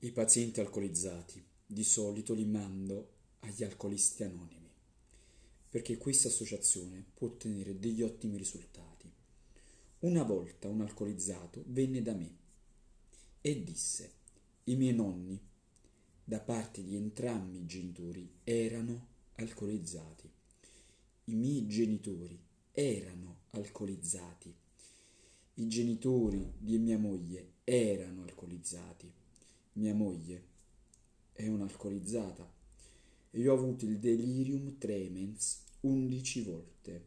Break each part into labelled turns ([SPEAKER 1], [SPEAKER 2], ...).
[SPEAKER 1] I pazienti alcolizzati di solito li mando agli alcolisti anonimi, perché questa associazione può ottenere degli ottimi risultati. Una volta un alcolizzato venne da me e disse, i miei nonni, da parte di entrambi i genitori, erano alcolizzati. I miei genitori erano alcolizzati. I genitori di mia moglie erano alcolizzati mia moglie è un'alcolizzata e io ho avuto il delirium tremens undici volte.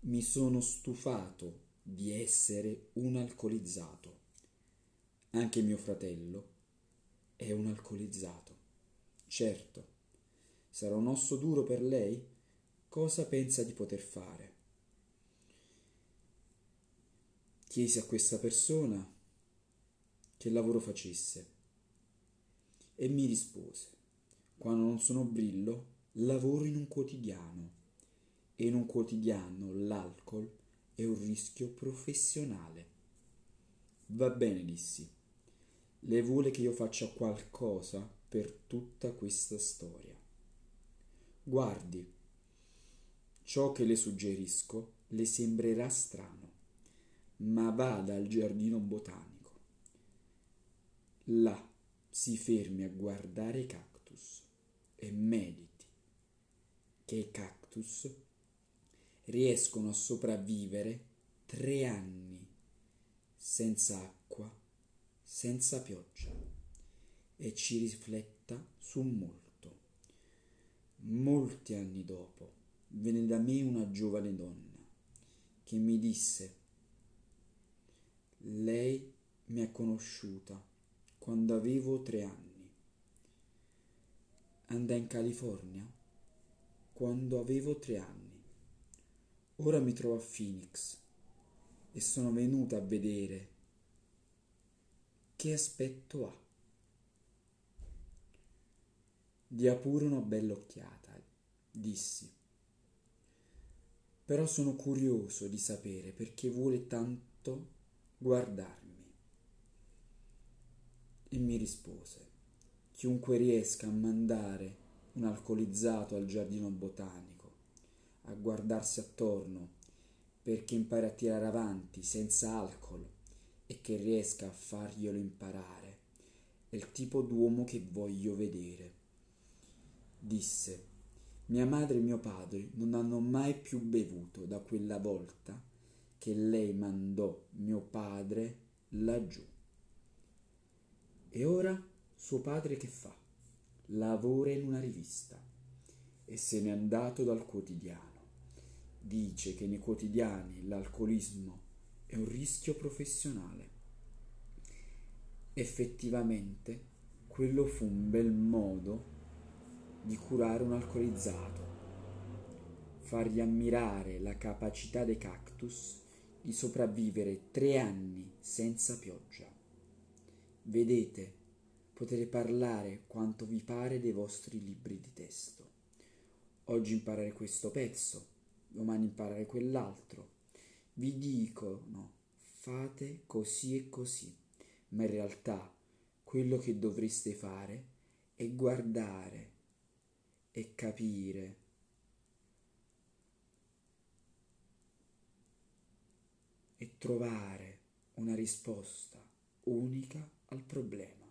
[SPEAKER 1] Mi sono stufato di essere un alcolizzato. Anche mio fratello è un alcolizzato. Certo, sarà un osso duro per lei? Cosa pensa di poter fare? Chiesi a questa persona che lavoro facesse. E mi rispose, quando non sono brillo, lavoro in un quotidiano e in un quotidiano l'alcol è un rischio professionale. Va bene, dissi. Le vuole che io faccia qualcosa per tutta questa storia. Guardi, ciò che le suggerisco le sembrerà strano, ma vada al giardino botanico Là si fermi a guardare i cactus e mediti che i cactus riescono a sopravvivere tre anni senza acqua, senza pioggia e ci rifletta su molto. Molti anni dopo venne da me una giovane donna che mi disse lei mi ha conosciuta quando avevo tre anni. Andai in California quando avevo tre anni. Ora mi trovo a Phoenix e sono venuta a vedere che aspetto ha. Dia pure una bella occhiata, dissi. Però sono curioso di sapere perché vuole tanto guardarmi e mi rispose chiunque riesca a mandare un alcolizzato al giardino botanico a guardarsi attorno perché impari a tirare avanti senza alcol e che riesca a farglielo imparare è il tipo d'uomo che voglio vedere. Disse mia madre e mio padre non hanno mai più bevuto da quella volta che lei mandò mio padre laggiù e ora suo padre che fa? Lavora in una rivista e se n'è andato dal quotidiano. Dice che nei quotidiani l'alcolismo è un rischio professionale. Effettivamente quello fu un bel modo di curare un alcolizzato, fargli ammirare la capacità dei cactus di sopravvivere tre anni senza pioggia. Vedete, potete parlare quanto vi pare dei vostri libri di testo. Oggi imparare questo pezzo, domani imparare quell'altro. Vi dicono fate così e così, ma in realtà quello che dovreste fare è guardare e capire e trovare una risposta unica al problema.